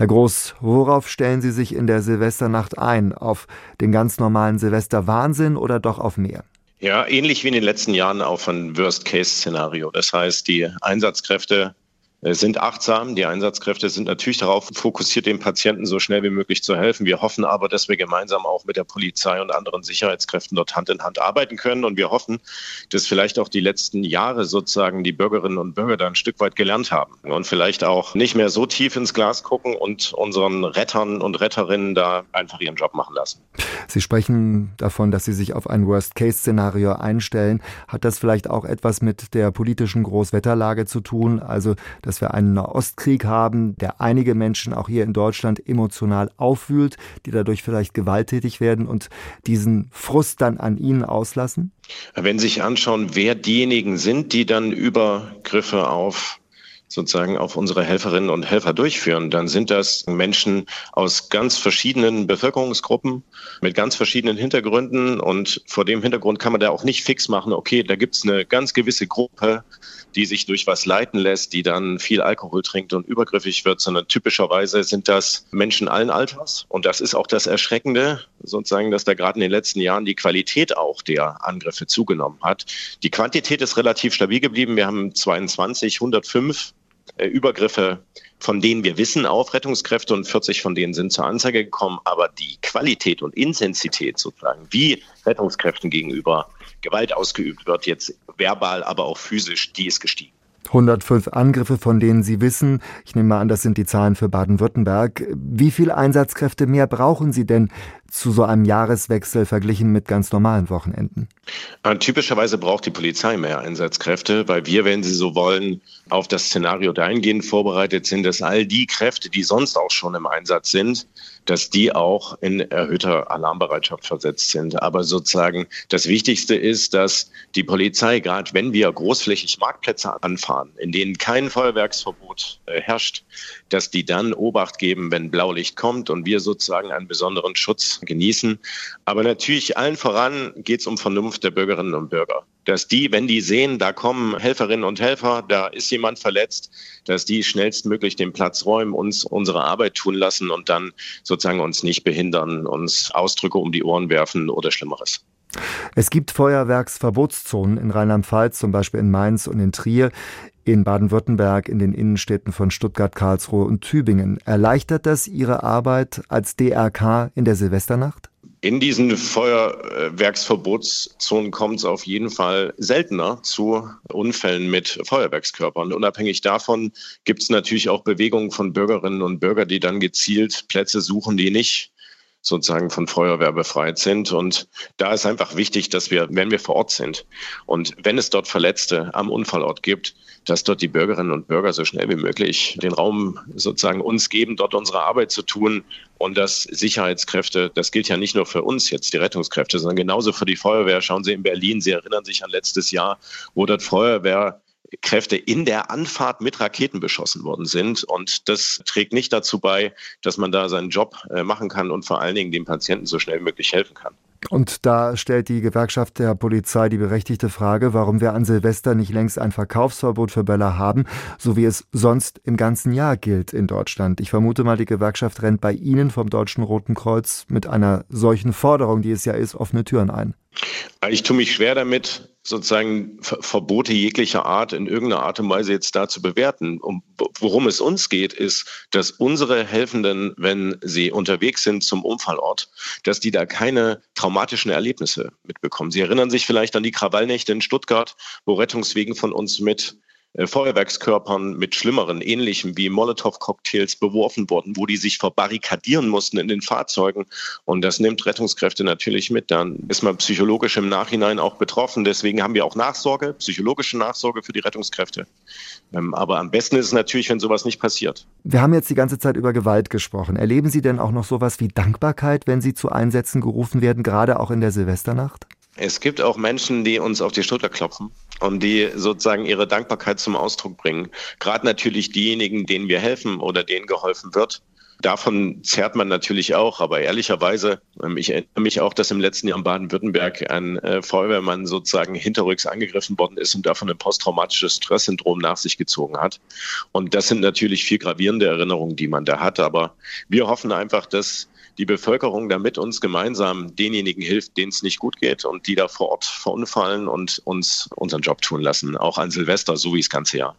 Herr Groß, worauf stellen Sie sich in der Silvesternacht ein? Auf den ganz normalen Silvesterwahnsinn oder doch auf mehr? Ja, ähnlich wie in den letzten Jahren auf ein Worst-Case-Szenario. Das heißt, die Einsatzkräfte sind achtsam. Die Einsatzkräfte sind natürlich darauf fokussiert, dem Patienten so schnell wie möglich zu helfen. Wir hoffen aber, dass wir gemeinsam auch mit der Polizei und anderen Sicherheitskräften dort Hand in Hand arbeiten können. Und wir hoffen, dass vielleicht auch die letzten Jahre sozusagen die Bürgerinnen und Bürger da ein Stück weit gelernt haben und vielleicht auch nicht mehr so tief ins Glas gucken und unseren Rettern und Retterinnen da einfach ihren Job machen lassen. Sie sprechen davon, dass Sie sich auf ein Worst-Case-Szenario einstellen. Hat das vielleicht auch etwas mit der politischen Großwetterlage zu tun? Also, dass wir einen Nahostkrieg haben, der einige Menschen auch hier in Deutschland emotional aufwühlt, die dadurch vielleicht gewalttätig werden und diesen Frust dann an ihnen auslassen? Wenn Sie sich anschauen, wer diejenigen sind, die dann Übergriffe auf sozusagen auf unsere Helferinnen und Helfer durchführen, dann sind das Menschen aus ganz verschiedenen Bevölkerungsgruppen mit ganz verschiedenen Hintergründen und vor dem Hintergrund kann man da auch nicht fix machen, okay, da gibt's eine ganz gewisse Gruppe, die sich durch was leiten lässt, die dann viel Alkohol trinkt und übergriffig wird, sondern typischerweise sind das Menschen allen Alters und das ist auch das Erschreckende, sozusagen, dass da gerade in den letzten Jahren die Qualität auch der Angriffe zugenommen hat. Die Quantität ist relativ stabil geblieben. Wir haben 22, 105 äh, Übergriffe, von denen wir wissen, auf Rettungskräfte und 40 von denen sind zur Anzeige gekommen. Aber die Qualität und Intensität sozusagen, wie Rettungskräften gegenüber Gewalt ausgeübt wird, jetzt verbal, aber auch physisch, die ist gestiegen. 105 Angriffe, von denen Sie wissen. Ich nehme mal an, das sind die Zahlen für Baden-Württemberg. Wie viele Einsatzkräfte mehr brauchen Sie denn zu so einem Jahreswechsel verglichen mit ganz normalen Wochenenden? Äh, typischerweise braucht die Polizei mehr Einsatzkräfte, weil wir, wenn Sie so wollen, auf das Szenario dahingehend vorbereitet sind, dass all die Kräfte, die sonst auch schon im Einsatz sind, dass die auch in erhöhter Alarmbereitschaft versetzt sind. Aber sozusagen das Wichtigste ist, dass die Polizei, gerade wenn wir großflächig Marktplätze anfahren, in denen kein Feuerwerksverbot äh, herrscht, dass die dann Obacht geben, wenn Blaulicht kommt und wir sozusagen einen besonderen Schutz genießen. Aber natürlich allen voran geht es um Vernunft der Bürgerinnen und Bürger. Dass die, wenn die sehen, da kommen Helferinnen und Helfer, da ist jemand verletzt, dass die schnellstmöglich den Platz räumen, uns unsere Arbeit tun lassen und dann sozusagen uns nicht behindern, uns Ausdrücke um die Ohren werfen oder Schlimmeres. Es gibt Feuerwerksverbotszonen in Rheinland-Pfalz, zum Beispiel in Mainz und in Trier in Baden-Württemberg, in den Innenstädten von Stuttgart, Karlsruhe und Tübingen. Erleichtert das Ihre Arbeit als DRK in der Silvesternacht? In diesen Feuerwerksverbotszonen kommt es auf jeden Fall seltener zu Unfällen mit Feuerwerkskörpern. Unabhängig davon gibt es natürlich auch Bewegungen von Bürgerinnen und Bürgern, die dann gezielt Plätze suchen, die nicht sozusagen von Feuerwehr befreit sind. Und da ist einfach wichtig, dass wir, wenn wir vor Ort sind und wenn es dort Verletzte am Unfallort gibt, dass dort die Bürgerinnen und Bürger so schnell wie möglich den Raum sozusagen uns geben, dort unsere Arbeit zu tun und dass Sicherheitskräfte, das gilt ja nicht nur für uns jetzt, die Rettungskräfte, sondern genauso für die Feuerwehr. Schauen Sie in Berlin, Sie erinnern sich an letztes Jahr, wo dort Feuerwehr Kräfte in der Anfahrt mit Raketen beschossen worden sind. Und das trägt nicht dazu bei, dass man da seinen Job äh, machen kann und vor allen Dingen dem Patienten so schnell wie möglich helfen kann. Und da stellt die Gewerkschaft der Polizei die berechtigte Frage, warum wir an Silvester nicht längst ein Verkaufsverbot für Böller haben, so wie es sonst im ganzen Jahr gilt in Deutschland. Ich vermute mal, die Gewerkschaft rennt bei Ihnen vom Deutschen Roten Kreuz mit einer solchen Forderung, die es ja ist, offene Türen ein. Ich tue mich schwer damit, sozusagen Verbote jeglicher Art in irgendeiner Art und Weise jetzt da zu bewerten. Um, worum es uns geht, ist, dass unsere Helfenden, wenn sie unterwegs sind zum Unfallort, dass die da keine traumatischen Erlebnisse mitbekommen. Sie erinnern sich vielleicht an die Krawallnächte in Stuttgart, wo Rettungswegen von uns mit Feuerwerkskörpern mit schlimmeren, ähnlichen wie Molotow-Cocktails beworfen wurden, wo die sich verbarrikadieren mussten in den Fahrzeugen. Und das nimmt Rettungskräfte natürlich mit. Dann ist man psychologisch im Nachhinein auch betroffen. Deswegen haben wir auch Nachsorge, psychologische Nachsorge für die Rettungskräfte. Ähm, aber am besten ist es natürlich, wenn sowas nicht passiert. Wir haben jetzt die ganze Zeit über Gewalt gesprochen. Erleben Sie denn auch noch sowas wie Dankbarkeit, wenn Sie zu Einsätzen gerufen werden, gerade auch in der Silvesternacht? Es gibt auch Menschen, die uns auf die Schulter klopfen und die sozusagen ihre Dankbarkeit zum Ausdruck bringen. Gerade natürlich diejenigen, denen wir helfen oder denen geholfen wird. Davon zerrt man natürlich auch, aber ehrlicherweise, ähm, ich erinnere mich auch, dass im letzten Jahr in Baden-Württemberg ein äh, Feuerwehrmann sozusagen hinterrücks angegriffen worden ist und davon ein posttraumatisches Stresssyndrom nach sich gezogen hat. Und das sind natürlich viel gravierende Erinnerungen, die man da hat. Aber wir hoffen einfach, dass die Bevölkerung da mit uns gemeinsam denjenigen hilft, denen es nicht gut geht und die da vor Ort verunfallen und uns unseren Job tun lassen, auch an Silvester, so wie das ganze Jahr.